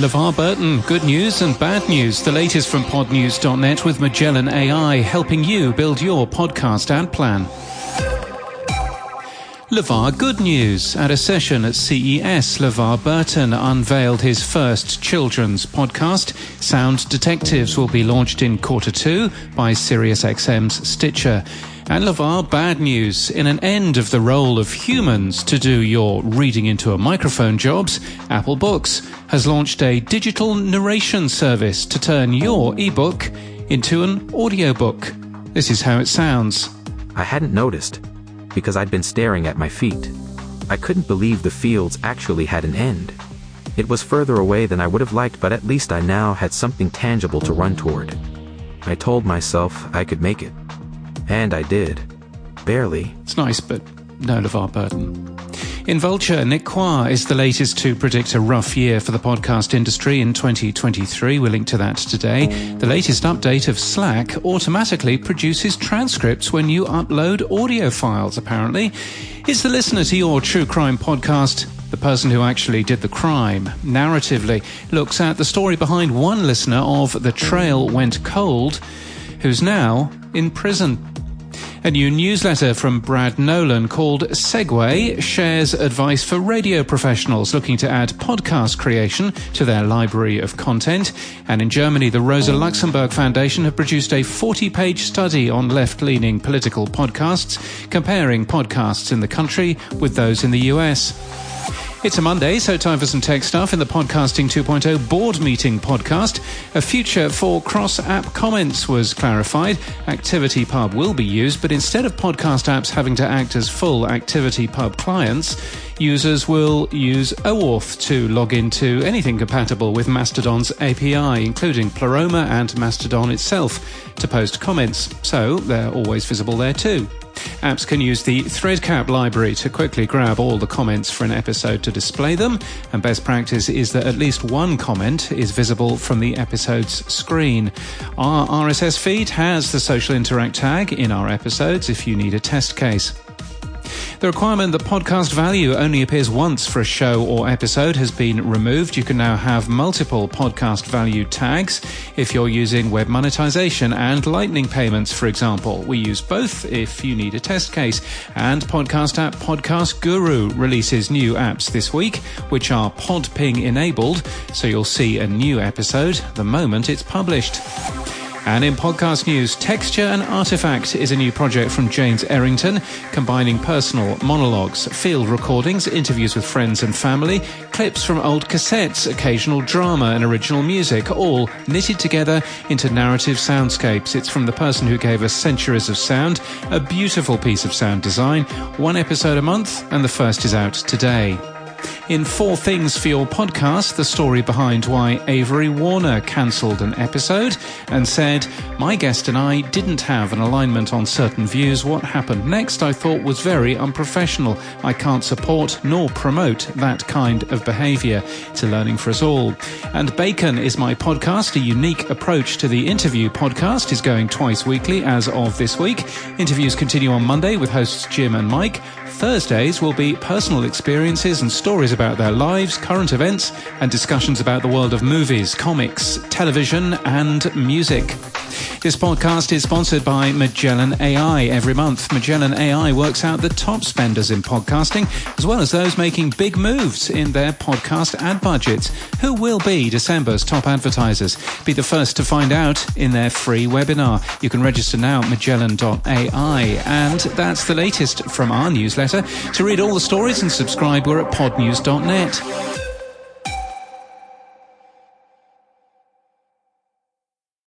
LeVar Burton, good news and bad news. The latest from podnews.net with Magellan AI, helping you build your podcast ad plan. LeVar Good News. At a session at CES, LeVar Burton unveiled his first children's podcast. Sound Detectives will be launched in quarter two by SiriusXM's Stitcher. And LeVar, bad news. In an end of the role of humans to do your reading into a microphone jobs, Apple Books has launched a digital narration service to turn your ebook into an audiobook. This is how it sounds. I hadn't noticed because I'd been staring at my feet. I couldn't believe the fields actually had an end. It was further away than I would have liked, but at least I now had something tangible to run toward. I told myself I could make it. And I did. Barely. It's nice, but no LeVar Burton. In Vulture, Nick Quah is the latest to predict a rough year for the podcast industry in 2023. We'll link to that today. The latest update of Slack automatically produces transcripts when you upload audio files, apparently. Is the listener to your true crime podcast the person who actually did the crime, narratively looks at the story behind one listener of The Trail Went Cold, who's now in prison. A new newsletter from Brad Nolan called Segway shares advice for radio professionals looking to add podcast creation to their library of content. And in Germany, the Rosa Luxemburg Foundation have produced a 40 page study on left leaning political podcasts, comparing podcasts in the country with those in the US. It's a Monday, so time for some tech stuff in the Podcasting 2.0 board meeting podcast. A future for cross app comments was clarified. ActivityPub will be used, but instead of podcast apps having to act as full ActivityPub clients, users will use OAuth to log into anything compatible with Mastodon's API, including Pleroma and Mastodon itself, to post comments, so they're always visible there too. Apps can use the Threadcap library to quickly grab all the comments for an episode to display them, and best practice is that at least one comment is visible from the episode's screen. Our RSS feed has the social interact tag in our episodes if you need a test case. The requirement that podcast value only appears once for a show or episode has been removed. You can now have multiple podcast value tags if you're using web monetization and lightning payments, for example. We use both if you need a test case. And podcast app Podcast Guru releases new apps this week, which are PodPing enabled, so you'll see a new episode the moment it's published. And in podcast news, Texture and Artifact is a new project from James Errington, combining personal monologues, field recordings, interviews with friends and family, clips from old cassettes, occasional drama, and original music, all knitted together into narrative soundscapes. It's from the person who gave us Centuries of Sound, a beautiful piece of sound design, one episode a month, and the first is out today. In Four Things for Your Podcast, the story behind why Avery Warner cancelled an episode and said, My guest and I didn't have an alignment on certain views. What happened next I thought was very unprofessional. I can't support nor promote that kind of behaviour. It's a learning for us all. And Bacon is my podcast. A unique approach to the interview podcast is going twice weekly as of this week. Interviews continue on Monday with hosts Jim and Mike. Thursdays will be personal experiences and stories about their lives, current events, and discussions about the world of movies, comics, television, and music. This podcast is sponsored by Magellan AI. Every month, Magellan AI works out the top spenders in podcasting, as well as those making big moves in their podcast ad budgets. Who will be December's top advertisers? Be the first to find out in their free webinar. You can register now at magellan.ai. And that's the latest from our newsletter. To read all the stories and subscribe, we're at podnews.net.